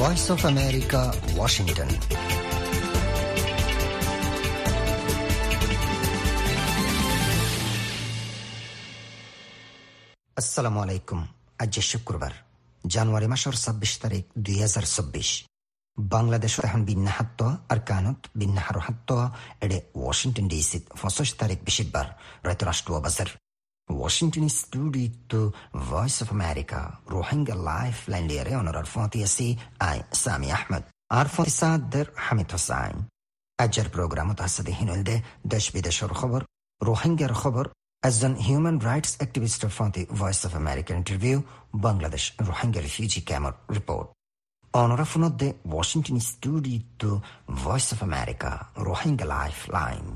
Voice of America Washington আসসালামু আলাইকুম আজ শুক্রবার, জানুয়ারি মাসের ছাব্বিশ তারিখ, দুই হাজার চব্বিশ। বাংলাদেশ এখন বিন্যাহাত্ত, আর কানত বিন্যাহার হাত্ত এডে ওয়াশিংটন ডিসিত পঁচিশ তারিখ বিশিবার রাত রাষ্ট্র বাজার। Washington studio Voice of America Rohingya life line লিয়ারে অনরার ফতিয়াসি আই সামি আহমদ আর ফতিসাদের হামিদ হোসাইন আজের প্রোগ্রাম তাহসাদে হিনলদে দেশ বিদেশের খবর রোহিঙ্গার খবর একজন হিউম্যান রাইটস অ্যাক্টিভিস্টের ফতি Voice of America interview Bangladesh Rohingya refugee ক্যাম্পের report অনরাফনদে Washington studio Voice of America Rohingya life line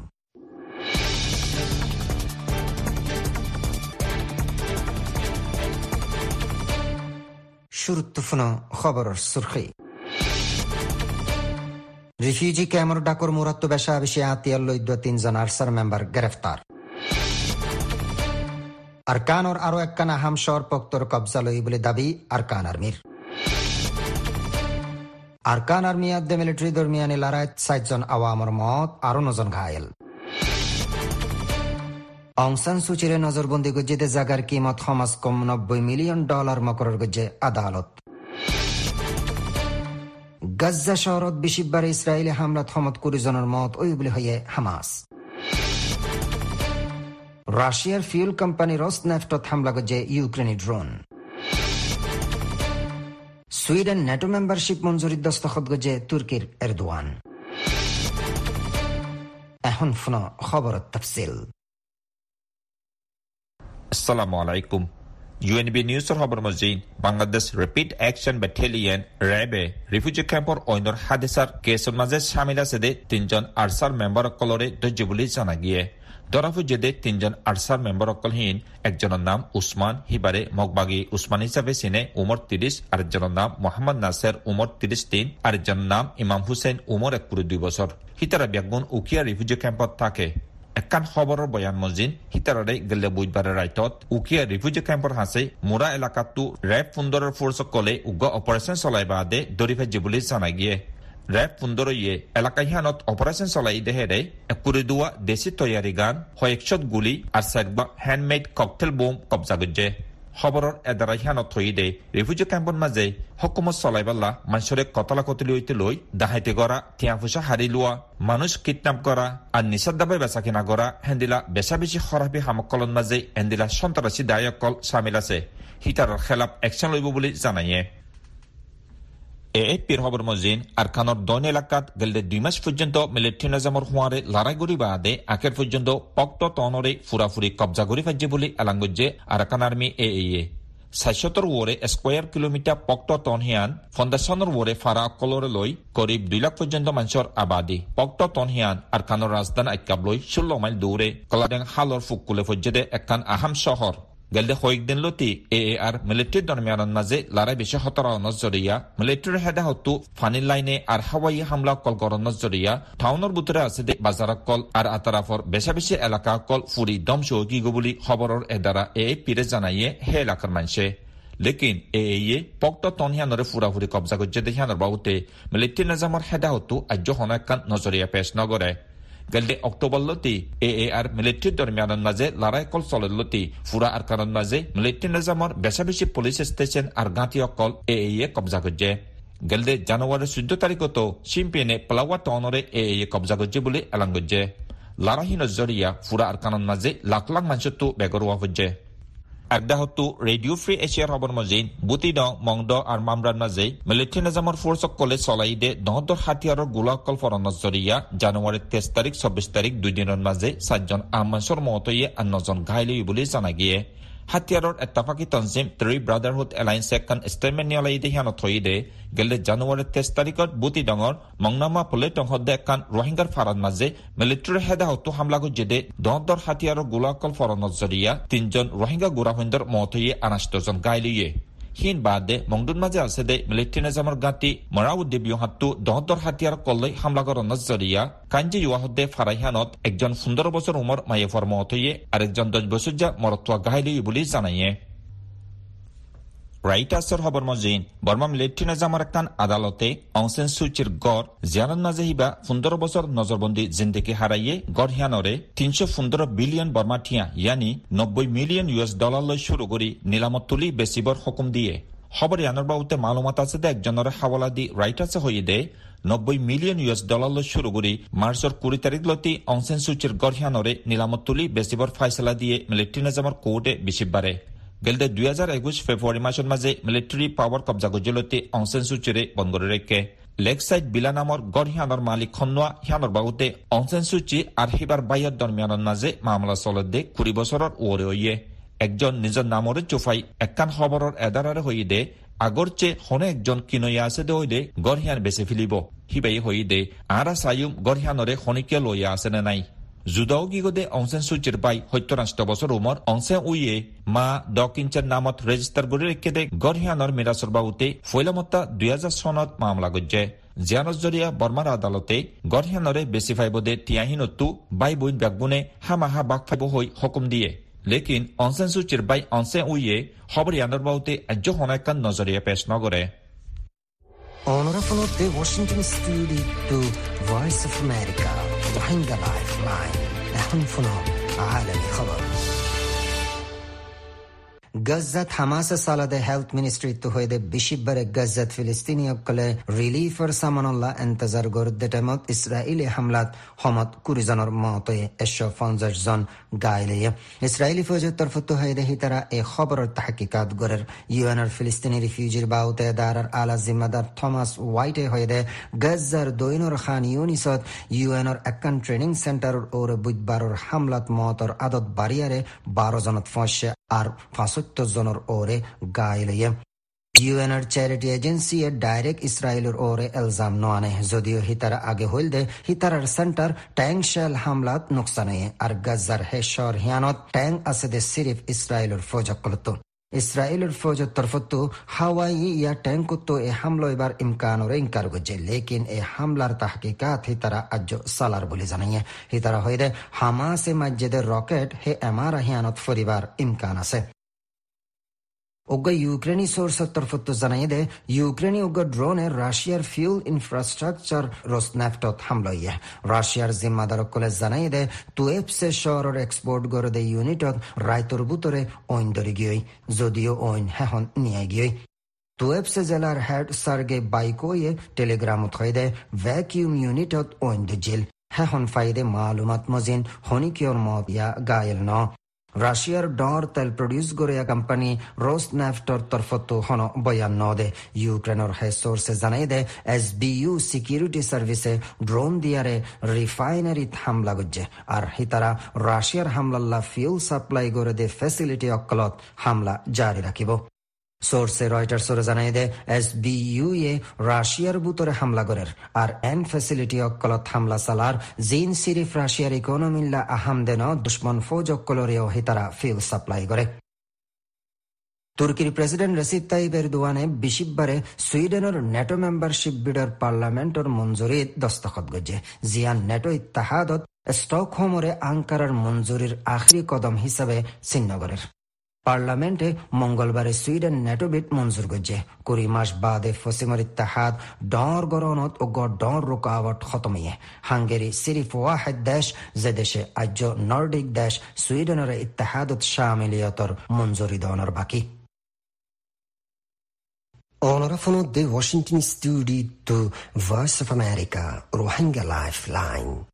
শুরুত্বফুন খবরের সুরখি। রিফিউজি ক্যাম্পর ডাকর মুরাত্ত বেশা বেশি আতিয়ার লৈদ্য তিনজন আরসার মেম্বার গ্রেফতার। আরকানর আরও পক্তর কবজা লই বলে দাবি আরকান আর্মির। আরকান আর্মি আদ্যে মিলিটারি দরমিয়ানি লড়াইত সাতজন আওয়ামর মত আরও নজন ঘায়েল। অংসান সুচিরে নজরবন্দি গজ্জিতে জাগার কিমত সমাজ কম নব্বই মিলিয়ন ডলার মকরের গজ্জে আদালত। গাজ্জা শহরত বেশিবার ইসরায়েলি হামলাত সমত কুড়ি জনের মত ওই বলে হয়ে হামাস রাশিয়ার ফিউল কোম্পানি রসনেফটত হামলা গজ্জে ইউক্রেনি ড্রোন সুইডেন নেটো মেম্বারশিপ মঞ্জুরির দস্তখত গজে তুর্কির এরদোয়ান এখন ফোন খবর তফসিল আসসালামু আলাইকুম ইউএনবি নিউজৰ খবৰ মজিন বাংলাদেশ ৰেপিড একশ্যন বেটেলিয়ন ৰেবে ৰিফিউজি কেম্পৰ অন্যৰ হাদিছাৰ কেছৰ মাজে চামিল আছে দে তিনিজন আৰ্চাৰ মেম্বাৰসকলৰে ধৈৰ্য বুলি জনা গিয়ে দৰাফুজেদে তিনজন আৰ্চাৰ মেম্বাৰসকলহীন একজনৰ নাম উছমান হিবাৰে মগবাগী উছমান হিচাপে চিনে উমৰ ত্ৰিশ আৰু একজনৰ নাম মহম্মদ নাছেৰ উমৰ ত্ৰিশ তিন আৰু একজনৰ নাম ইমাম হুছেইন উমৰ এক কুৰি দুই বছৰ সিতাৰা ব্যাগুণ উকিয়া ৰিফিউজি কেম্পত থাকে একান খবৰৰ বয়ান মজিন সিতাৰৰে গেলে বুধবাৰে ৰাইটত উকিয়া ৰিফিউজি কেম্পৰ হাঁচে মুৰা এলেকাটো ৰেপ ফুন্দৰৰ ফ'ৰ্চসকলে উগ্ৰ অপাৰেশ্যন চলাই বাদে দৰি ভাজি বুলি জনাই দিয়ে ৰেপ ফুন্দৰয়ে এলেকাহিয়ানত অপাৰেশ্যন চলাই দেহেৰে একুৰিদুৱা দেশী তৈয়াৰী গান হয়েকশত গুলি আৰু চেকবা হেণ্ডমেড ককটেল বোম কব্জা গজ্জে খবৰৰ এদাৰা হিয়ানত থৈ দে ৰিফিউজি কেম্পৰ মাজে হকুমত চলাই পাল্লা মানুহৰে কতলা কতলি ঐতে লৈ দাহাইতে কৰা থিয়া ফুচা হাৰি লোৱা, মানুহ কিডনাপ কৰা, আৰু নিচাৰ দাবাই বেচা কিনা কৰা হেন্দিলা বেচা বেছি খৰাবি সামকলৰ মাজে হেন্দিলা সন্ত্ৰাসী দায়কল চামিল আছে। হিটাৰৰ খেলাপ একশ্যন লব বুলি জানায়ে এ এপিৰ খবৰ মজিন, আৰখানৰ দন এলেকাত গেলে দুই মাস পর্যন্ত মিলিটারি নিজামৰ হোৱাৰে লড়াইগুৰি বাদে আখের পর্যন্ত পক্ত তনরে ফুরাফুরি কবজা করে ফাইছে বলে এলাঙ্গজে আরাকান আর্মি এ এ চাৰিশতৰ ওৰে স্কোয়াৰ কিলোমিটাৰ পক্ত টনহিয়ান ফাউণ্ডেশ্যনৰ ওৰে ফাৰা অকলৰে লৈ করিব দুই লাখ পৰ্যন্ত মানুহৰ আবাদী। পক্ত টনহিয়ান আৰখানৰ ৰাজধানী আক্যাব লৈ ষোল্ল মাইল দৌৰে কলাডেং হালৰ ফুকুলে ফজ্জেদে একান আহাম চহৰ গেলদে কয়েকদিন লতি এ এ আর মিলিটারির দরমিয়ানের মাঝে লড়াই বেশি হতরা নজরিয়া মিলিটারির হেদা হতু ফানির লাইনে আর হাওয়াই হামলা কল করার নজরিয়া টাউনের বুতরে আছে দে বাজার কল আর আতারাফর বেশা বেশি এলাকা কল ফুরি দম সৌকি বলি খবরের এদারা এ পিরে জানাইয়ে হে এলাকার মানুষে লেকিন এ এ পক্ত তনহিয়ানরে ফুরাফুরি কবজা করছে দেহিয়ানোর বাবুতে মিলিটারি নিজামর হেদা হতু আজ্য হনাকান নজরিয়া পেশ নগরে গেলদে অক্টোবরলতি এ এ আর মিলিটারির দরমিয়ানের মাঝে লড়াই কল চলতি ফুরা আর কারণ মাঝে মিলিটারি নিজামর বেশা বেশি পুলিশ স্টেশন আর গাঁতি অকল এ এ কবজা করছে গেলদে জানুয়ারি চৈধ্য তারিখতো চিম্পিয়নে প্লাওয়া টাউনরে এ এ কবজা করছে বলে এলান করছে লড়াহীন জরিয়া ফুরা আর কারণ মাঝে লাখ লাখ মানুষতো বেগরোয়া হচ্ছে আগদাহতো ৰেডিঅ' ফ্ৰী এছিয়াৰ খবৰ মজিন বুটি দং মংদ আৰু মামৰাৰ মাজে মিলিটাৰী নিজামৰ দে দহদৰ হাতিয়াৰৰ গোলাকল ফৰণৰ জৰিয়া, জানুৱাৰীৰ তেইছ তাৰিখ চৌব্বিছ তাৰিখ দুদিনৰ মাজে চাৰিজন আহমাছৰ মতয়ে আন নজন ঘাইল বুলি জনা দিয়ে হাতিয়াৰৰ পাকি তঞ্জিম ত্ৰি ব্ৰাদাৰহুড এলাইন্সে এখন ষ্টেটমেণ্ট নিয়ালৈ দিহিয়ান থৈদে গেলে জানুৱাৰী তেইছ তাৰিখত বুটি ডঙৰ মংনামা পলেটংহদে এখন ৰোহিংগাৰ ফাৰাত মাজে মিলিট্ৰীৰ হেদা হতো হামলাগু যেদে দহদৰ হাতিয়াৰৰ গোলাকল ফৰণত জৰিয়া তিনিজন ৰোহিংগা গুৰাসৈন্দৰ মত আনাষ্টজন গাইলিয়ে হীন বাদে মংডুৰ মাজে আছে দে মিলিটাৰী নিজামৰ গাঁতি মৰাউদ্দে বিহাতটো দহদৰ হাতিয়াৰ কলৈ হামলা কৰাৰ নজৰিয়া কাঞ্জি ইৱাহদে ফাৰাইহানত একজন সুন্দৰ বছৰ উমৰ মায়ে মহতয়ে আৰু একজন দহ বছৰীয়া মৰত্বা গাহিলি বুলি জানায়ে ৰাইটাৰ্ছৰ খবৰ মজিন বৰ্মা মিলিটাৰী নিজামৰ এখন আদালতে অংচেন চুচিৰ গড় জিয়ানত মাজে হিবা পোন্ধৰ বছৰ নজৰবন্দী জিন্দেগী হাৰাইয়ে গড় হিয়ানৰে তিনশ পোন্ধৰ বিলিয়ন বৰ্মা থিয়া ইয়ানি নব্বৈ মিলিয়ন ইউ এছ ডলাৰলৈ চুৰু কৰি নিলামত তুলি বেচিবৰ সকুম দিয়ে। খবৰ ইয়ানৰ বাবুতে মালুমাত আছে দে একজনৰ হাৱালা দি ৰাইটাৰ্ছে হৈ দে নব্বৈ মিলিয়ন ইউ এছ ডলাৰলৈ চুৰু কৰি মাৰ্চৰ কুৰি তাৰিখলৈকে অংচেন চুচিৰ গড় হিয়ানৰে নিলামত তুলি বেচিবৰ ফাইচলা দিয়ে মিলিটাৰী নিজামৰ কোৰ্টে বিচিবাৰে গেলদে দুই হাজাৰ একুশ ফেব্ৰুৱাৰী মাসৰ মাজে মিলিটাৰী পাৱাৰ কব্জা গজলতে অংচেন চুচিৰে বন্ধ করে রেখে লেগ সাইড বিলা নামৰ গড় সিয়ানৰ মালিক খন্নোৱা সিয়ানৰ বাবুতে অংচেন চুচি আৰু সিবাৰ বাইয়ৰ দৰমিয়ানৰ মাজে মামলা চলত দে কুড়ি বছৰৰ ওৰে হৈয়ে। একজন নিজৰ নামৰে চুফাই একান খবৰৰ এদাৰাৰে হৈ দে, আগৰ চে হনে একজন কিনয়া আছে দে হৈ দে, গড় সিয়ান বেচি ফেলিব। সিবাই হৈ দে, আৰা চাইম গড় সিয়ানৰে খনিকিয়া লৈয়া আছে নে নাই? যুদাও গিগদে অংশেন সুচিৰ বাই হত্যৰাষ্ট বছৰ উমৰ অংশেন উইয়ে মা দকিঞ্চেৰ নামত ৰেজিষ্টাৰ গড়ি রেখেদে গড়হিয়ানর মিরাসর বাবুতে ফৈলমত্তা দুই হাজার সনত মামলা গজ্জে জিয়ানজরিয়া বর্মার আদালতে গড়হিয়ানরে বেশি ফাইব দে তিয়াহীনতু বাই বৈন বেগবুনে হামাহা বাক ফাইব হৈ হকুম দিয়ে লেকিন অংশেন সুচিৰ বাই অংশেন উইয়ে হবৰিয়ানৰ বাবুতে আজ্য হনাকান নজৰিয়া পেশ নগৰে অনৰাফলতে Washington studio to voice of America وعندما أعرف معي نحن فنان عالمي خبر Hamas সালাদে হেলথ মিনিস্ট্রি তো হইদে বিশিববারে গজ্জাত ফিলিস্তিনি অকলে রিলিফর সামানুল্লাহ এন্তজার গরুদ্দে টাইমত ইসরায়েলি হামলাত হমত কুড়িজনের মতে একশো পঞ্চাশ জন গাইলে। ইসরায়েলি ফৌজের তরফ তো হইদে হিতারা এ খবরের তাহকিকাত গরের ইউএনআর ফিলিস্তিনি রিফিউজির বাউতে দারার আলা জিম্মাদার থমাস হোয়াইটে হইদে গজ্জার দৈনর খান ইউনিসত ইউএনআর একান ট্রেনিং সেন্টার ওর বুধবারর হামলাত মতর আদত বাড়িয়ারে বারো জনত ফসে। আর ফাঁসত্য জনের ওরে গাইলিয়ে। ইউএনআর চ্যারিটি এজেন্সি এ ডাইরেক্ট ইসরায়েলের ওরে এলজাম নোয়ানে। যদিও হিতারা আগে হইলদে হিতারার সেন্টার ট্যাং শেল হামলাত নোকসানে, আর গাজার হেসর হিয়ানত ট্যাং আছে দে সিরিফ ইসরায়েলের ফৌজকলতো। इसराइल फौज तरफतु हवाई या टैंक तो ए हमलो एबार इम्कान और इनकार गुजे लेकिन ए हमलार तहकीकात ही तरह अज्जो सालार बोले जानिए ही तरह होइदे हामा से मस्जिदे रॉकेट हे एमारा हियानत फरिबार इम्कान আছে Ugra Ukraini source tarafı zanayede Ukraini ugra drone Russia fuel infrastructure Rosneft hamloye. Russia zimmadar kole zanayede Tuep se şoror export gorode unit raytor butore oyndorigiyoy. Zodio oyn hehon niyegiyoy. টুয়েবসে জেলার head সার্গে বাইকোয়ে টেলিগ্রামত হইদে vacuum ইউনিটত ওইন দে jail হেহন ফাইদে মালুমাত মজিন হনিকিয়র মব ইয়া গায়েল ন রাশিয়ার ডর তেল প্রডিউস গোরিয়া কোম্পানি রোস নাফটর তরফতো হন বয়ান নদে। ইউক্রেনের হে সোর্সে জানাই দে এস বিইউ সিকিউরিটি সার্ভিসে ড্রোন দিয়ারে রিফাইনারি হামলা গজ্জে। আর হিতারা রাশিয়ার হামলাল্লা ফিউল সাপ্লাই করে দে ফেসিলিটি অকলত হামলা জারি রাখিব সোর্সে রয়টার্সরে জানাই দে এস বি এ রাশিয়ার বুতরে হামলা করের, আর এন ফেসিলিটি অক্কলত হামলা সালার জিন, সিরিফ, রাশিয়ার ইকোনমিল্লা আহাম দেন দুশ্মন ফৌজ অক্কলরেও হিতারা ফিউল সাপ্লাই করে। তুর্কির প্রেসিডেন্ট রেসিপ তাইব এরদোয়ানে বিশিববারে সুইডেনের নেটো মেম্বারশিপ বিডর পার্লামেন্টর মঞ্জুরিত দস্তখত গজে জিয়ান নেটো ইত্তাহাদত স্টকহোমরে আঙ্কারার মঞ্জুরির আখরি কদম হিসাবে চিহ্নগরের পার্লামেন্টে মঙ্গলবারে সুইডেন নেটোবিট মঞ্জুর করছে। কুড়ি মাস বাদে ফসিমর ইত্তাহাদ ডর গরনত ও ডর রুকাওয়াট খতমিয়ে হাঙ্গেরি সিরিফ ওয়াহেদ দেশ যে দেশে আজ্য নর্ডিক দেশ সুইডেনের ইত্তাহাদত শামিলিয়তর মঞ্জুরি দেওয়ানোর বাকি। Onorevole the Washington Studio to Voice of America, Rohingya.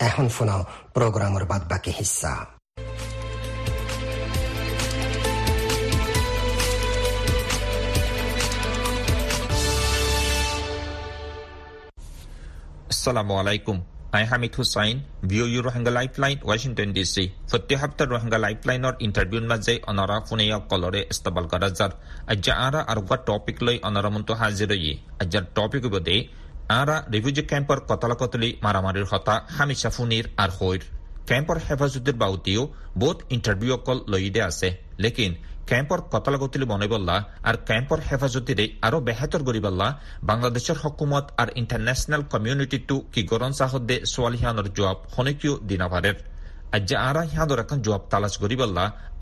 এখন শোনাও প্রোগ্রামের বাদ বাকি হিস্সা আসসালামু আলাইকুম আই হামিদ হুসাইন ভিও ইউ রোহিঙ্গা লাইফলাইন ওয়াশিংটন ডিসি প্রতি সপ্তাহ রোহিঙ্গা লাইফলাইনৰ ইণ্টাৰভিউৰ মাজে অনৰা ফুনেয়া কলৰে ইস্তেমাল কৰা যাৰ আজ্যা আৰা আৰু টপিক লৈ অনৰামন্ত হাজিৰয়ে আজ্যাৰ টপিক বদে আৰা রিফিউজি ক্যাম্পর কতলাকতলি মারামারির হতা হামিশা ফুনির আর হৈর ক্যাম্পর হেফাজতের বাউতিও বহুত ইন্টারভিউ অকল লইদে আছে। লেকিন ক্যাম্পর কতলাকতলি বনাইবল্লা আর ক্যাম্পর হেফাজতিরে আরও বেহাতর গরিবাল্লা বাংলাদেশের হকুমত আর ইন্টারন্যাশনাল কমিউনিটিটো কি গরন সাহদে সোয়ালিহানোর জবাব হনেকিও দিনাভারের। আজ্জা আরা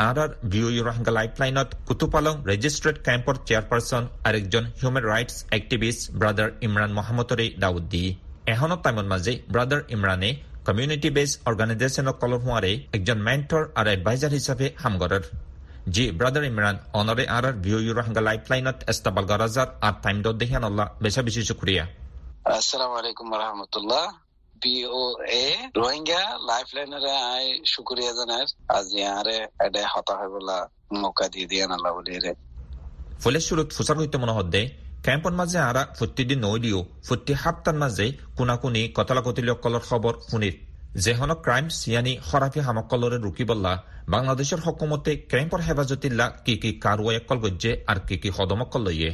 আর আর রোহিঙ্গা কুতুপালং রেজিস্ট্রেড ক্যাম্পর চেয়ারপারসন আরেকজন হিউম্যান রাইটস ব্রাদার ইমরান ইমরানে কমিউনিটি বেস অর্গানাইজেশনক কলর হুয়ারে একজন মেন্টর আর এডভাইজার হিসাবে হামগরের জি, ব্রাদার ইমরান, অনরে আর আর ভিওই রোহিঙ্গা লাইফলাইনত এস্তাবাল আর টাইম দর দেখিয়ান আল্লাহ বেশা বেশি শুক্রিয়া। আসসালামু আলাইকুম বিওএ রোহিঙ্গা লাইফ আই শুক্রিয়া জানার। আজ ইয়ারে এডে হতা হয় বলা মৌকা দিয়ে দিয়ে নালা বলি রে। ফলে শুরুত ফুসার হইতে মনে মাঝে আরা প্রতিদিন নইলিও হাপ্তার মাঝে খবর ক্রাইম সিয়ানি হরাফি হামকলরে বাংলাদেশের হকুমতে ক্যাম্পর হেফাজতিল্লা কি কি কারওয়াইকল গজ্জে আর কি কি হদমকল লইয়ে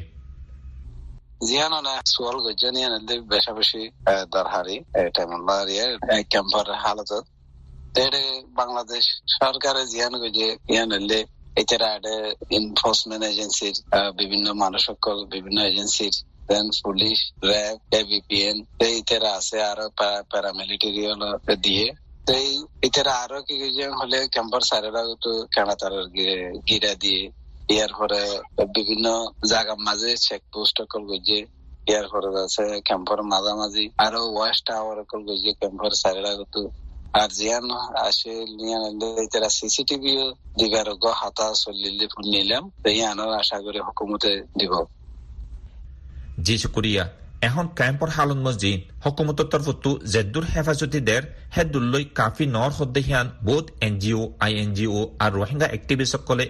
সুয়াল গজ্জানি আনলে বেশা বেশি দরহারি টাইমুল্লাহ ক্যাম্পার হালত তেড়ে বাংলাদেশ সরকারে জিয়ান গজে ইয়ানলে এছাড়া এনফোর্সমেন্ট এজেন্সির বিভিন্ন মানুষ সকল বিভিন্ন এজেন্সির দেন পুলিশ র্যাব এবিপিএন ইতারা আছে আরও প্যারামিলিটারি দিয়ে এই ইতারা আরও কি হলে ক্যাম্পার সারেরা তো কেনা তার গিরা দিয়ে ইয়ার পরে বিভিন্ন জায়গার মাঝে চেক পোস্ট অকল গজে ইয়ার পরে আছে ক্যাম্পর মাঝামাঝি। আরও ওয়েস্ট টাওয়ার অকল গজে ক্যাম্পর সাইরা গত আর জিয়ান আসে তারা সিসিটিভি দিবার গ হাতা চলিলে নিলাম। ইয়ানোর আশা করি হুকুমতে দিব। জি, শুক্রিয়া। এখন ক্যাম্পর হালন মসজিদ। হকুমতর তরফতো জেদ্দুর হেফাজতি দের হেদুল্লই কাফি নর বোধ আই আর রোহিঙ্গা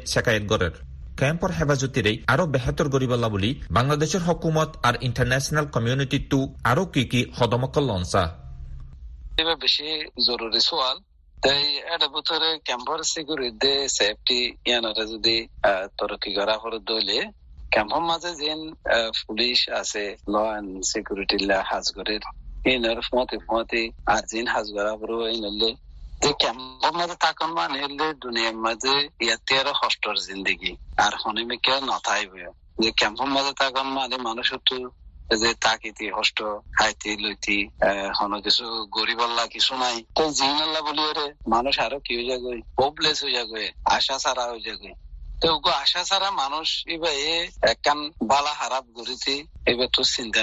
শেখায়ত গড়ের ক্যাম্পর হেফাজতিরে আরও বেহাতর গরিবাল্লা বলি বাংলাদেশের হকুমত আর ইন্টারন্যাশনাল কমিউনিটি টু আরও কি কি হদমকল লঞ্চা। বেশি জরুরি সোয়াল তাই এটা বছরে ক্যাম্পার সিকিউরিটি সেফটি ইয়ানারা যদি তরক্কি করা করে দইলে ক্যাম্পের মাঝে যেন আছে ল এন্ড সিকিউরিটি হাজ করে ইনার ফমতে ফমতে আর যেন তাকন মানে হলে দুনিয়ার মাঝে ইয়াতে আরও হস্টর জিন্দগি। আর হনিমিকে নথাইবে। যে ক্যাম্পের মাঝে তাকন মানে মানুষ তো যে তাকিতি হস্ট খাইতি, লইতি হন কিছু গরিবাল্লা কিছু নাই। তো জিনাল্লা বলি রে মানুষ আরও কি হয়ে যাবে হোপলেস হয়ে যাবে আশা ছাড়া হয়ে যাবে তো আশা ছাড়া মানুষ এবার এ একখান বালা হারাপ গড়িতে, এবার তো চিন্তা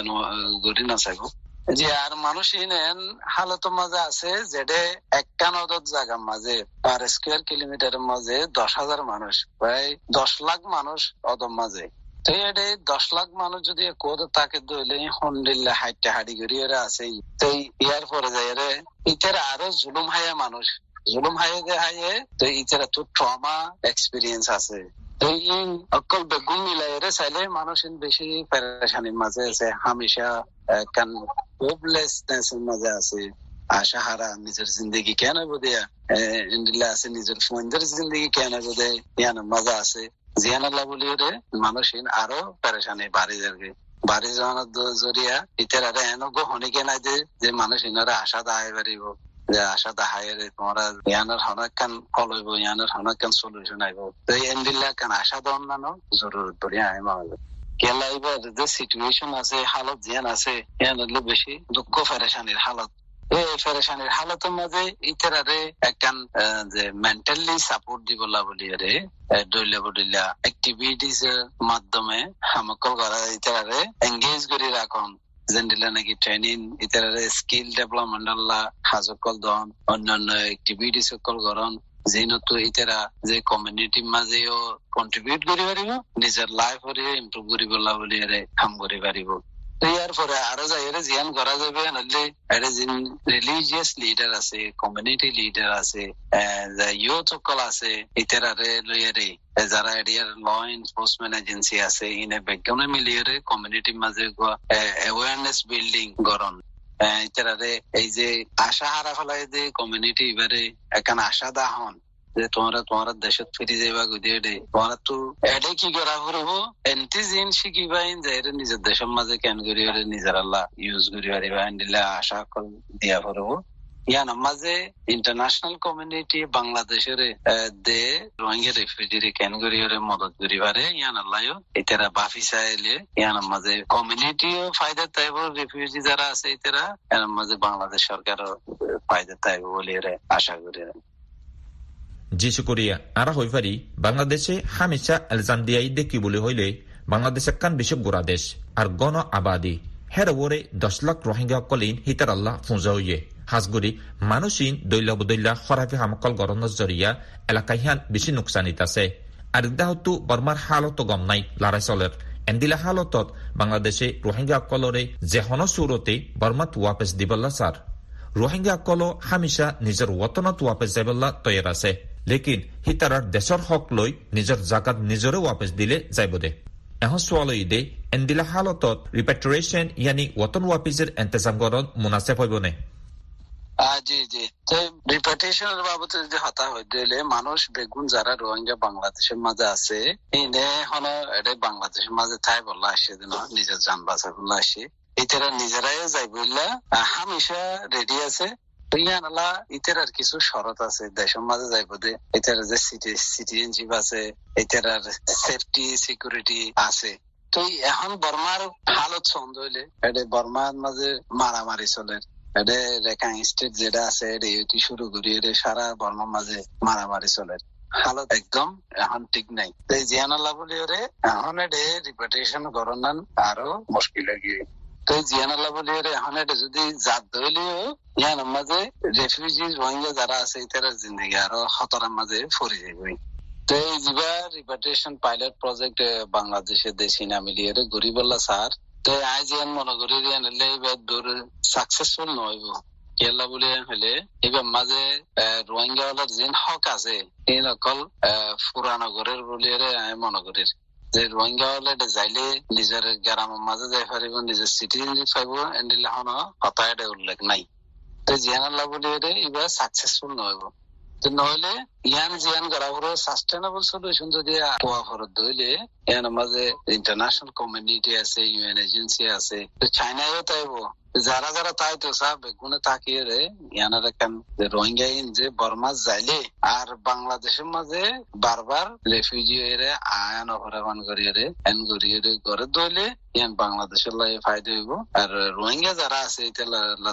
গড়ি না চাইব যে আর মানুষ ইনেন হালত মাঝে আছে যেটা একটা অদত জায়গার মাঝে পার স্কোয়ার কিলোমিটারের মাঝে দশ হাজার মানুষ, প্রায় দশ লাখ মানুষ অদম মাঝে। তো এটা দশ লাখ মানুষ যদি কোদ তাকে দইলে হন্ডিল্লা হাইটে হাড়ি গড়িয়ে আছে তো ইয়ার পরে যায় রে ইতার আরও জুলুম হাইয়া মানুষ। জুলুম হাইয়ে যে হাইয়ে, তো ইতারা তো ট্রমা এক্সপিরিয়েন্স আছে। তো অকল বেগুন মিলাই রে চাইলে মানুষ বেশি পেরেশানির মাঝে আছে, হামেশা কান হোপলেসনেসের মাঝে আছে। আশা হারা নিজের জিন্দগি কেন বোধে আছে নিজের ফোনদের জিন্দগি কেন বোধে ইয়ান মজা আছে। জিয়ানাল্লাহ বলি রে মানুষ আরও পেরেশানি বাড়ি যাবে বাড়ি যাওয়ানোর জরিয়া ইতার আরে এনগো হনিকে নাই যে মানুষ ইনারা আশা দাহাই পারিব যে আশা দাহাই রে, তোমরা ইয়ানোর হনক কান ফল হইব, ইয়ানোর হনক কান সলিউশন আইব তো এন্ডিল্লা কান? আশা দন নানো জরুরত পড়ি আই মামলা কেলা যে সিচুয়েশন আছে, হালত জিয়ান আছে, ইয়ান বেশি দুঃখ পেরেশানির হালত। এই পেরেশানির হালতের মাঝে ইতারারে যে মেন্টালি সাপোর্ট দিবলা বলি রে ডইলা বডিলা অ্যাক্টিভিটিস এর মাধ্যমে হামকল করা ইতারারে এঙ্গেজ করে রাখন যেন্ডিলা নাকি ট্রেনিং ইতারে স্কিল ডেভেলপমেন্ট আল্লাহ হাজকল দন, অন্যান্য একটিভিটি সকল গরণ যেহেতু ইতারা যে কমিউনিটির মাঝেও কন্ট্রিবিউট করি পারিব নিজের লাইফ ইম্প্রুভ করি বলা বলি কাম করি পারিব জিয়ান করা যাবে নাহলে এটা যে রিলিজিয়াস লিডার আছে কমিউনিটি লিডার আছে ইউথ সকল আছে ইতারারে লইয়ারে যারা এরিয়ার ল এনফোর্সমেন্ট এজেন্সি আছে ইনে ব্যাকগ্রাউন্ডে মিলিয়ে কমিউনিটির মাঝে অ্যাওয়ারনেস বিল্ডিং গরন এটারে এই যে আশা হারা ফেলাই যে কমিউনিটি এবারে এখানে আশা দা হন যে তোমরা, তোমার দেশত ফিরে যাইবা গুদিয়ে দে তোমরা তো এডে কি করা করব? এন্টি জিন শিখিবাইন যে নিজের দেশের মাঝে কেন করি নিজের আল্লাহ ইউজ করি পারিবা দিলে আশা কল দিয়া করব। ইয়ান মাঝে ইন্টারন্যাশনাল কমিউনিটি বাংলাদেশের দে রোহিঙ্গা রেফিউজি কেন করি মদত করি পারে ইয়ান আল্লাহ এটারা বাফি চাইলে ইয়ান মাঝে কমিউনিটিও ফায়দা তাইব রেফিউজি যারা আছে এটারা ইয়ান মাঝে বাংলাদেশ সরকারও ফায়দা তাইব বলে আশা করি। জি শুকরিয়া আরা হই পারি বাংলাদেশে হামেশা এলজাম দিয়াই দেখি বলে হইলে বাংলাদেশ একখান বিশ্ব গোড়া দেশ, আর গণ আবাদি। হের ওরে দশ লাখ রোহিঙ্গা কলিন হিতার আল্লাহ ফুঁজা হইয়ে। হাজগুড়ি মানুষিন দৈলা বদৈলা খরাফি হামকল গরনের জরিয়া এলাকায় হান বেশি নুকসানিত আছে। আর দাহতু বর্মার হালত গম নাই, লড়াই চলের। এন্দিলা হালতত বাংলাদেশে রোহিঙ্গা কলরে যেহন সুরতে বর্মাত ওয়াপেস দিবল্লা সার রোহিঙ্গা কল হামিশা নিজৰ ৱতনত ৱাপেছ যাবল্লা তৈয়াৰ আছে। লেকিন সি দেশৰ হক লৈ নিজৰ জাগাত নিজৰে ৱাপেছ দিলে যাইব দে এখন দে, এন্দিলা হালতত ৰিপেট্ৰেশ্যন ইয়ানি ৱতন ৱাপিজের এন্তেজাম গরণ মুনাসেব হইবনে জি জি। যদি হতা মানুষ বেগুন যারা রোহিঙ্গা বাংলাদেশের মাঝে আছে। ইনে হন এটা বাংলাদেশের মাঝে থাই বললা আসে নিজের যান বাঁচা বললা আসে এটারা নিজেরাই যাই বললা হামেশা রেডি আছে। আর কিছু শরত আছে দেশের মাঝে যে সিটিজেনশিপ আছে এটার সেফটি সিকিউরিটি আছে তো এখন বর্মার হালত ছন্দ হইলে এটা বর্মার মাঝে মারামারি চলে রেখা স্টেট যেটা আছে এটা ইউটি শুরু করি এটা সারা বর্মার মাঝে মারামারি চলে হালত একদম এখন ঠিক নাই জিয়ানাল্লাহ বলি এখন এটা রিপুটেশন গরনান আরও মুশকিল গিয়ে তো জিয়ানাল্লাহ বলি এখন যদি জাত ধরলেও ইয়ান মাঝে রেফিউজি রোহিঙ্গা যারা আছে তারা জিন্দগি আরও খতরার মাঝে ফরি যাবে। তো এই যিবা রিপার্টেশন পাইলট প্রজেক্ট বাংলাদেশের দেশি না মিলিয়ে গরিবল্লা স্যার। তো আজ ইয়ান মনে করি আনলে এবার দূর সাকসেসফুল নহব কেলা বলে, হলে এবার মাঝে রোহিঙ্গা ওলার যেন হক আছে। এই অকল পুরানগরের বলে আমি মনে করি যে রোহিঙ্গা হলে যাইলে নিজের গ্রামের মাঝে যাই পারিব নিজের সিটিজেনশিপ পাইব এন্ডিলে হন হতায় উল্লেখ নাই তো জিয়ানাল্লাহ বলি এবার সাকসেসফুল নহব নহলে ইয়ান জিয়ান হলো সাস্টেনেবল সলিউশন যদি পোয়া ফরত দইলে ইয়ান মাঝে ইন্টারন্যাশনাল কমিউনিটি আছে ইউএন এজেন্সি আছে, তো চাইনায়ও তাইব যারা যারা তাই তো সব বেগুনে তাকিয়ে রে ইয়ানার কেন রোহিঙ্গা ইন যে বর্মা যাইলে আর বাংলাদেশের মাঝে বারবার রেফিউজি এরে আয়ান অপরামান করিয়ে রে এন করিয়ে রে করে দইলে ইয়ান বাংলাদেশের লাগে ফায়দা হইব আর রোহিঙ্গা যারা আছে এটা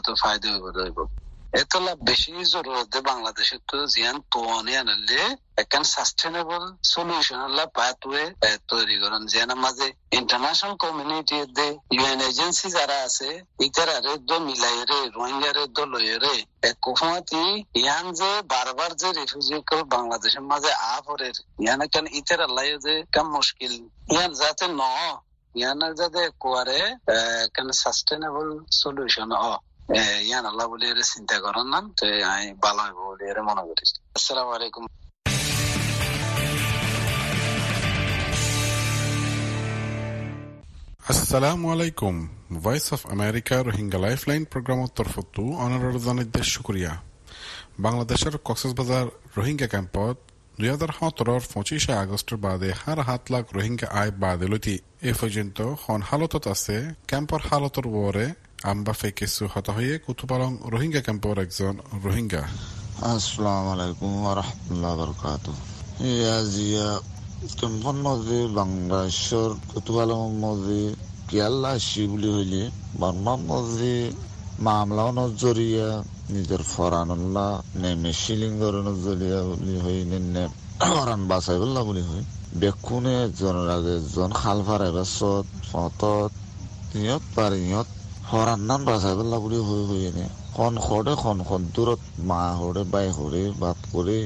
তো ফায়দা হইব দইব এতলা বেশি জরুরত বাংলাদেশের তো জিয়ান তোয়ানি আনলে একখান সাস্টেনেবল সলিউশন হল্লা পাথওয়ে তৈরি করেন। যেন মাঝে ইন্টারন্যাশনাল কমিউনিটি দে ইউএন এজেন্সি যারা আছে ইতারারে দ মিলাই রে রোহিঙ্গারে দ লয়ে রে। কুফমাতি ইয়ান যে বারবার যে রিফিউজি কল বাংলাদেশের মাঝে আ পরের ইয়ান কেন ইতার আল্লাহ যে কাম মুশকিল। ইয়ান যাতে ন ইয়ানের যাতে কোয়ারে কেন সাস্টেনেবল সলিউশন অ। ইয়ান আল্লাহ বলে এর রোহিঙ্গা তরফতো শুক্রিয়া বাংলাদেশের কক্সবাজার রোহিঙ্গা ক্যাম্পত দুই হাজার সতৰৰ পঁচিশে আগষ্টৰ বাদে সাৰ সাত লাখ ৰোহিংগা আই বাদেলতি এই পৰ্যন্ত খন হালতত আছে কেম্পৰ হালতৰ ওপৰে আম্বা ফেকেসু হতা হয়ে কুতুপালং রোহিঙ্গা ক্যাম্পর একজন রোহিঙ্গা। আসসালামু আলাইকুম রাহমাতুল্লাহি ওয়া বারাকাতুহু ইয়াজিয়া কেম্পন কুতুপালং মজি কিয়াল্লা শিবলি হইলে বার্মা মজি মামলা নজরিয়া, নিজের ফরানুল্লাহ, নেমে শিলিঙ্গর নজরিয়া বলি হই নেনে ফরান বাসাই বললা বলি হই বেকুনে একজনের আগে একজন খাল ফারাইবার সত ফতত ইয়ত পার ইয়ত হরান্নান বাসাই বললা বলি হই হই এনে। খন খড়ে খন খন দূরত মা হরে বাই হরে বাত করে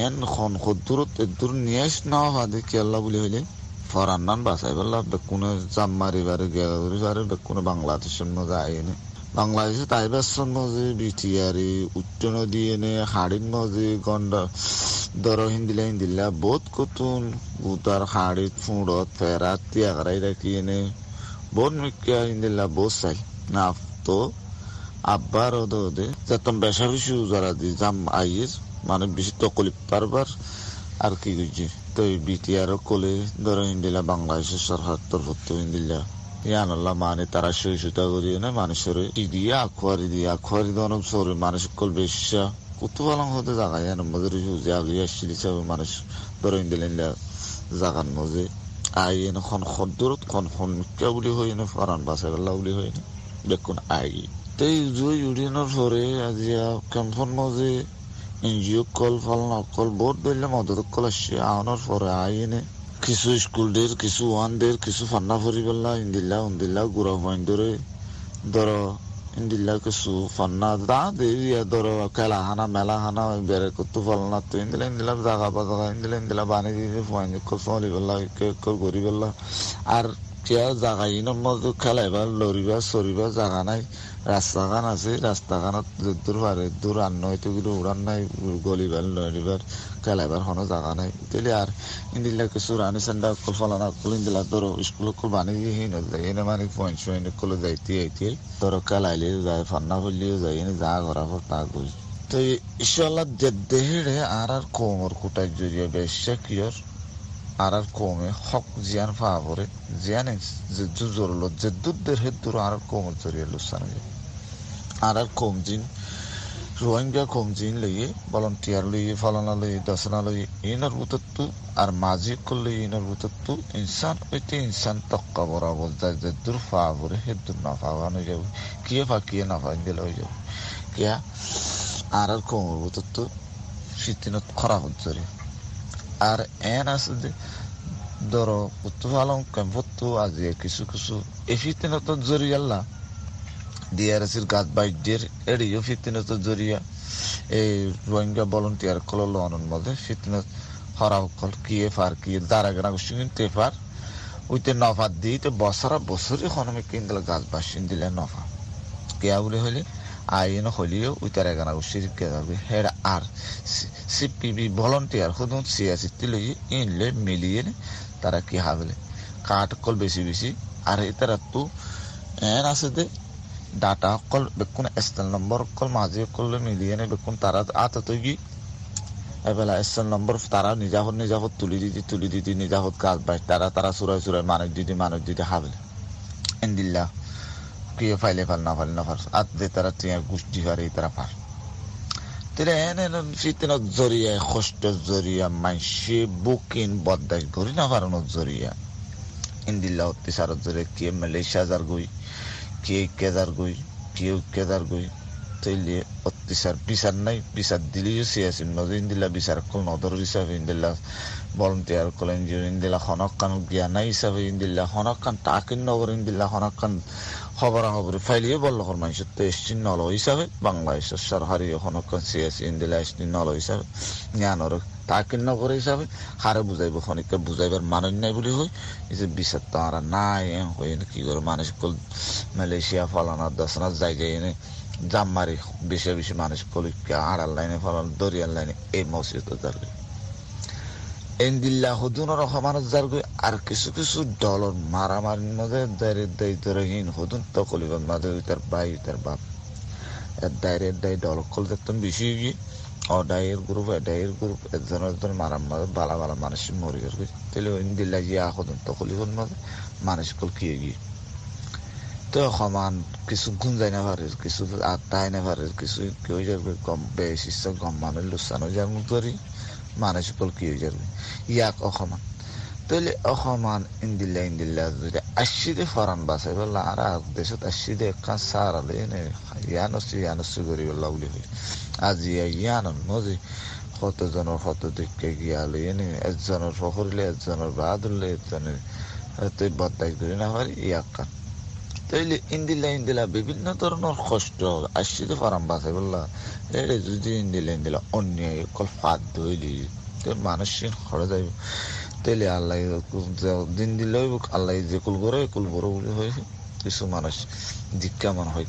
এন খন খন দূরত দূর নিয়ে না হাদে কেল্লা বলি হইলে? ফরান্নান বাসাই বললা বেকুনে জাম মারিবারে গেলারি বারে বেকুনে বাংলাদেশের মধ্যে আইনে বাংলাদেশে তাই বেসন মজে বিটিয়ারি উচ্চ নদী এনে হাড়ির মজে গন্ডা দর হিন্দিলা হিন্দিলা বহুত কতুন উতার হাড়িত ফুঁড়ত ফেরাত তিয়াগারাই রাখি এনে। ওদে ওদে যেতন বেশা যারা দি জাম আইয়ের মানে বেশি তকলিফ পারবার আর কি করছি তো বিটিআর কোলে ধরো ইন্দিলা বাংলাদেশের সরকার তরফ ইন্দিলা ইয়ানাল্লাহ মানে তারা সই সুতা করিয়ে না মানুষের দিয়ে আখুয়ারি দিয়ে আখুয়ারি দনব সরে মানুষ কল বেশা কত ভালো হতে জায়গা জানো মধ্যে যে আগে আসছিল মানুষ ধরো ইন্দিলা জাগান মজে। আই এনে খন খদ্দরত খন খন বুলি হই এনে ফরান বাসা গেলা বুলি হই না বেকুন আই, তেই জুই উড়িনের পরে আজি কেম্পন মজে এনজিও কল ফালনা কল বহুত বেলে মদত কল আসছে আনার পরে আই এনে। কিছু স্কুলদের কিছু ওয়ানদের কিছু ফান্না ফরিবেলা ইন্দিল্লা উন্দিল্লা গুড়া হইন ধরে হানা, মেলা হানা বেড়ে করতে পারলা তো ইন্দিলা ইন্দিলা জাগা বা জাগা ইন্দিলা ইন্দিলা বানি দিয়ে ফুয়াইন কল ফলি বেলা কল গরি বেলা আর কিয়া জাগা ইনের মধ্যে খেলাইবার লরিবা সরিবা জাগা নাই। রাস্তাখান আছে রাস্তাখানত দূর পারে দূর আন্ন হয়তো কিন্তু উড়ান নাই গলিবার লরিবার খেলাইবার কোনো জায়গা নাই তাহলে আর ইন্দিলা কিছু রানি সান্ডা কল ফলানা কল ইন্দিলা ধরো স্কুল কল বানি দিয়ে হিন যায় এনে মানে পয়েন্ট পয়েন্ট কলে যাইতে আইতে ধরো খেলাইলে যায় ফান্না ফুললিও যায় এনে যা করা পর তা কই তো ইনশাল্লাহ দেহেড়ে আর আর কোমর কুটাই জড়িয়ে বেশ কিয়র আর আর কমে হক জিয়ান ফাবরে জিয়ান যে জোরলো যে দুধের হেদ দূর আর কোমর জড়িয়ে লুসানো আর আর কম জিন রোহিঙ্গা কম জিন লইয়ে ভলান্টিয়ার লইয়ে ফলানা লইয়ে দশনা লইয়ে ইনার বুতত্তু আর মাঝি করলে ইনার বুতত্তু ইনসান ওইতে ইনসান তক্কা বরাবর যায় যে দূর ফা ফাবরে হেদ দূর না ফাবানো যাবে। কিয়ে ফা কিয়ে না ফাইন দিলে হয়ে যাবে। কিয়া? আর আর কোমর বুতত্তু শীতিনত খরা হচ্ছে আর এন আছে যে, ধরো, উত্তফালং কেম্পত্তু আজি কিছু কিছু, এই ফিতিনত জরিয়াল্লা ডিআরএসির গাছ বাইডের এড়িও ফিতিনত জরিয়া এই রোহিঙ্গা ভলান্টিয়ার কল লনের মধ্যে। ফিতিনত হরাও কল কিয়ে ফার কিয়ে দাঁড়াগেনা গুছিন তেফার উইতে নফা দিতে বছরা বছরই খনমে কিনদিলে গাছ বাসিন দিলে নফা। কেয়া বলে হইলে? আইন হলিও উইতার এগানা গুছির কেদাবে হেড আর সিপিবি ভলান্টিয়ার খুদুন সিয়াসিটি লই ইনলে মিলিয়ে তারা কি হাবলে? কাঠ কল বেশি বেশি। আর তারা তো এন আছে দে। ডাটা বেকুন এস্টেল নম্বর কল, মাঝে কল মিলিয়ে নে বেকুন তারা, আত তো গি এবেলা এস্টেল নম্বর তারা নিজাহত নিজাহত তুলি দিদি তুলি দিদি, নিজাহত গাছ বাই, তারা তারা সুরাই সুরাই মানুষ দিদি মানুষ দিদি হাবলে। এন্দিল্লা কি ফাইলে ফাল না ফাল না ফাল, আত দে তারা টিয়া গুষ্টি হারে তারা ফাল। তেরে এনে ফিতনত জরিয়া কষ্ট জরিয়া মাইসে বুকিন বদাই করি না কারণ জরিয়া ইন্দিল্লা অত্যাচারত জরিয়া কে মালয়েশিয়া যার গই। কে কেদার গই, কেউ কেদার গই। তৈলে অত্যাচার, বিচার নাই, বিচার দিলেও সিয়াসিন নজর ইন্দিল্লা বিচার কল নদর হিসাবে ইন্দিল্লা ভলান্টিয়ার কল এনজিও ইন্দিল্লা হনক কান জ্ঞানা হিসাবে ইন্দিল্লা হনক কান টাকিন নগর ইন্দিল্লা হনক কান খবর খবর ফাইলিয়ে বল্লখর মানুষের তো এসছি নল হিসাবে বাংলাদেশের হনক কান সিয়াসি ইন্দিল্লা এসছি নল হিসাবে জ্ঞানর তাকিন নগর হিসাবে, হারে বুঝাইব খনিকা বুঝাইবার মানুষ নাই বলি হয়। যে বিচার তো আর নাই হয়ে কি করে মানুষ কল মালয়েশিয়া, ফলানা দশনা জায়গায় এনে জাম মারি বেশি বেশি মানুষ কলিকা আড়াল লাইনে, ফলান দরিয়ার লাইনে, এই মসজিদ যাবে এন্দিল্লা হদুনের সমানত যার গই আর কিছু কিছু দলর মারামারির মধ্যে দাঁড়িয়ে দায়ী ধরেহীন হদুন তো কলিবার মাঝে তার ভাই, তার বাপ। দায়ের দায়ী দল কল দেখতাম বেশি গিয়ে। ডায়ের গ্রুপ ডায়ের গ্রুপ একজন একজন মারার মাঝে বালা বালা মানুষ মরি গেছে তাহলে ইন্দিল্লা গিয়ে হদুন তো কলিবার মাঝে মানুষ কল কিয়ে গিয়ে তো সমান, কিছু গুণ যায় না পারে কিছু আত্মায় না পারে কিছু কি হয়ে যাবে কম বেশি কম মানুষ লুসানো যেমন করি মানুষ কল কি হয়ে যাবে ইয়াক অসমান। তাহলে অসমান ইন্দিল্লা ইন্দিল্লা যদি ফরান বাসাই বললা আর দেশত আশিদে একখান সারালে এনে ইয়ানসি ইয়ানসি করি বললা বলি হয় আজি ইয়ান নজি, কতজনের কত দিকে গিয়ালে এনে একজনের ফখরিলে, একজনের বাদ হলে একজনের তুই বদাই করি না পারি ইয়াকান তাইলে ইন্দিলা ইন্দিলা বিভিন্ন ধরনের কষ্ট আসছে ফারাম বাসে বললা এটা যদি ইন্দিলা ইন্দিলা অন্যায় কল ফাঁদ ধইলি তো মানুষ খড়ে যাইব তাইলে আল্লাহ দিন দিলে আল্লাহ যে কুল করে কুল বড় বলে হয় কিছু মানুষ দীক্ষা মান হয়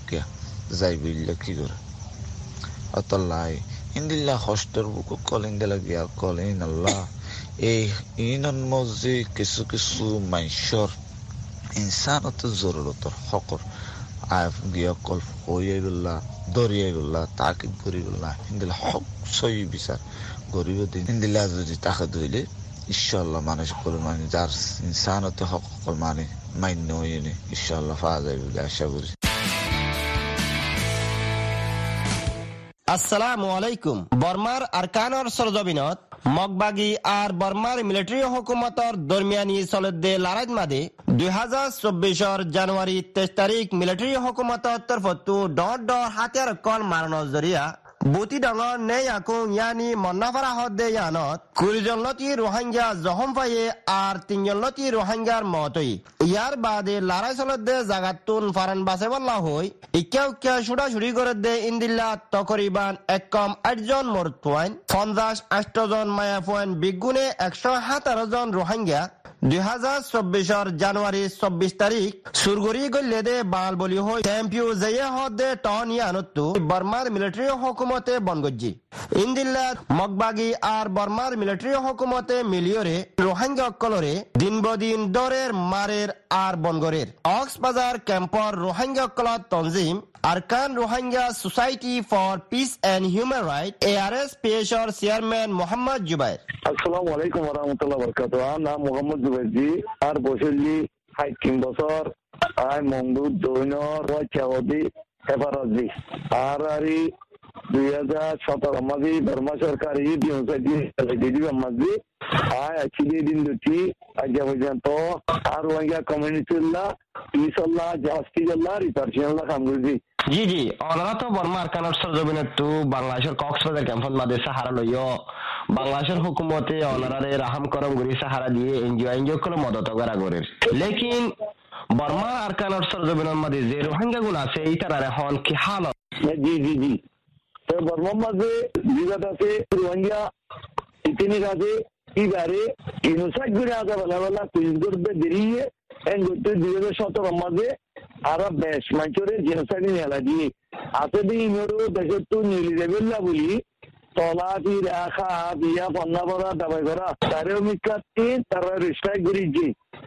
যাই বুঝলে কি করে? অতল্লাই ইন্দিল্লা কষ্টর বুক কল ইন্দিলা গিয়া কল ইন আল্লাহ। এই ইনন মসজিদ কিছু কিছু মাইশর, ইনসানত জরুরতর হকর। আয়ফ গিয়া কল হইয়ে গল্লা দরিয়ে গল্লা, তাকিদ করি গল্লা হিন্দিলা হক সই বিচার গরিব দিন। হিন্দিলা যদি তাকে ধইলে ইনশাল্লাহ মানুষ করে মানে যার ইনসানতে হক মানে মান্য হইয়ে ইনশাল্লাহ পাওয়া যাবে বলে আশা করি। আসসালামু আলাইকুম। বর্মার আরকানর সরজবিনত মগবাগি আর বর্মার মিলিটারি হকুমতৰ দরমিয়ানি চলদে লারাজ মাদে দুই হাজার চৌব্বিছৰ জানুৱাৰী তেইছ তাৰিখ মিলিটারি হকুমতৰ তৰফতো দহ দহ হাতিয়ার কল মাৰণৰ জরিয়া বুতি ডাঙর নেই আকুং ইয়ানি মন্নাফারা হদ্দে ইয়ানত। কুড়িজন লতি রোহিঙ্গা জহম পাইয়ে আর তিনজন লতি রোহিঙ্গার মতই। ইয়ার বাদে লারাই চলতে জাগাতুন ফারান বাসে বল্লা হই ইক্কা উক্কা ছুড়া ছুড়ি করে দে ইন্দিল্লা তকরিবান একম আটজন মরতুয়াইন পঞ্চাশ আষ্টজন মায়াফুয়াইন বিগুণে একশো সাতারো জন রোহিঙ্গা দুই হাজার চব্বিশর জানুয়ারি চব্বিশ তারিখ সুরগুরি গল্লে দে বাল বলি হই। চ্যাম্পিও জয়ে হদে টন ইয়ানত্তু বর্মার মিলিটারি হুকুমতে বনগজ্জি। ইন্দিল্লাত মগবাগি আর বর্মার মিলিটারি হুকুমতে মিলিয়রে, রোহিঙ্গা অক্কলরে দিন বদিন দরের মারের আর বনগরের। কক্সবাজার ক্যাম্পর রোহিঙ্গা অক্কলত তঞ্জিম Arakan Rohingya society for peace and human right ARS পেশর chairman Mohammad Zubair আসসালামু আলাইকুম রহমতুল্লাহ বরকাত নাম মোহাম্মদ জুবাইজি আর বসেলি হাই তিন বছর আই মংদুদ দৈনর চাওদি হেফারজি আর আরি দুই হাজার সতেরো মাঝি বর্মা সরকার মাঝি আয় দিন দুটি আজ পর্যন্ত আর ওয়াইগা কমিউনিটিল্লা ইসল্লাহ জাস্তিজাল্লাহ রিপার্সিয়াল্লাহ কামরুজি জি জি। অনারা তো বর্মা আরকানোর সরজমিনে তো বাংলাদেশের কক্সবাজার ক্যাম্পত মাদে সাহারা বাংলাদেশের হুকুমতে অনারারে রাহাম করম গুরি সাহারা দিয়ে এনজিও এনজিও করে মদত করা করে লেকিন বর্মা আরকানোর সরজমিনের মাদে যে রোহিঙ্গা গুণ আছে এই তারা এখন কি হালত? জি জি জি। তো বর্মার মাঝে বিগত আছে, রোহিঙ্গা ইতিনি কাছে ইবারে ইনুসাক করে আদা বেলা বেলা কুইজ করবে দেরিয়ে এন করতে দুই হাজার সতেরো মাঝে আরও বেশ মাঞ্চরে জেনোসাইড নেলা দিয়ে আছে দি ইমেরও দেশের তো নিলি দেবেল্লা বলি। তলা ফিরা খা বিয়া পন্না পড়া দাবাই করা তারেও মিকাতি তারা রিস্ট্রাইক করিছি।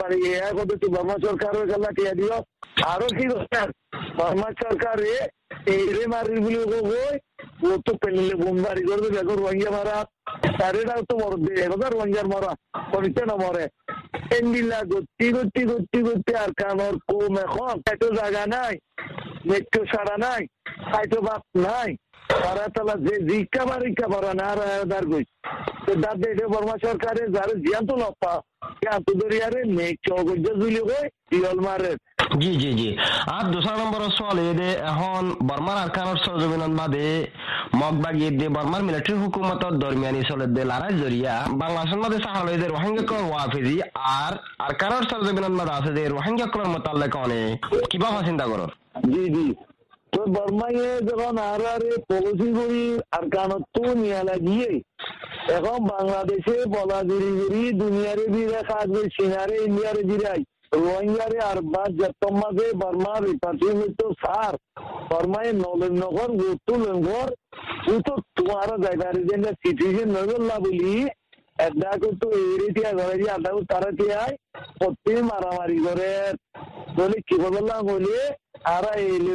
বাড়ি এ কত তুই বর্মা সরকার হয়ে গেল টিয়া দিও। আরও কি করছেন বর্মা সরকার এই রে মারি বলি গো ও তো পেলে বোমবারি করবে দেখো রোহিঙ্গা মারা। তারেরাও তো মরবে এবার রোহিঙ্গার মরা, কবিতা না মরে। এন্ডিলা গতি গতি গতি গতি, আর কানোর কম এখন। এত জায়গা নাই। মেট্রো সারা নাই খাইতো বাপ নাই তারা তালা যে জিকা বারিকা পারা না দার গই তো বর্মা সরকারে যারে লপা দরিয়ারে জুলি ইয়ল মারে। জি জি জি। আর নম্বর সওয়াল এদে এখন বর্মার সরজমিনত বাদে বর্মার মিলিটারি হুকুমতর দরমিয়ানি চলে দে লারাই জরিয়া বাংলাদেশের মধ্যে সাহাল দে রোহিঙ্গা কর ওয়াফিজি, আর আরকানোর সরজমিনত মাদে আছে যে রোহিঙ্গা কর মোতাল্লেক অনেক কিবা চিন্তা করো জি জি। তো বর্মাইয়ে যখন আর পলিসি করি, আর কানত্ব নিয়ে লাগিয়ে, এখন বাংলাদেশে বলা জুড়ি দুনিয়ারে বিরে কাজ সিনারে ইন্ডিয়ারে রোহিঙ্গারে আর বা মাঝে বর্মা সার বর্মায় গুরুত্ব লেঙ্গর তো তোমার সিটিজেন নজরলা বলি এটা কিন্তু এরিটিয়া ঘরে যে আটা তারা টিয়ায় প্রতি মারামারি করে বলে কি বললাম বলে আর এলে.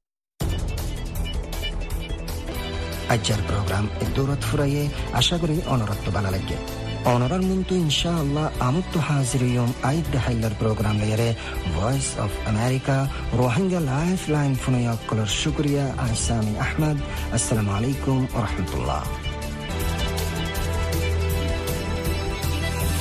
আজ্জার প্রোগ্রাম দৌলত ফুরাইয়ে আশা করি অনরত্ব বানা লাগে onorar muntu inshallah amuttu haziriyum aid dahaylar program lere voice of america rohingya lifeline funayak kolar shukriya aysami ahmad assalomu alaykum va rahmatulloh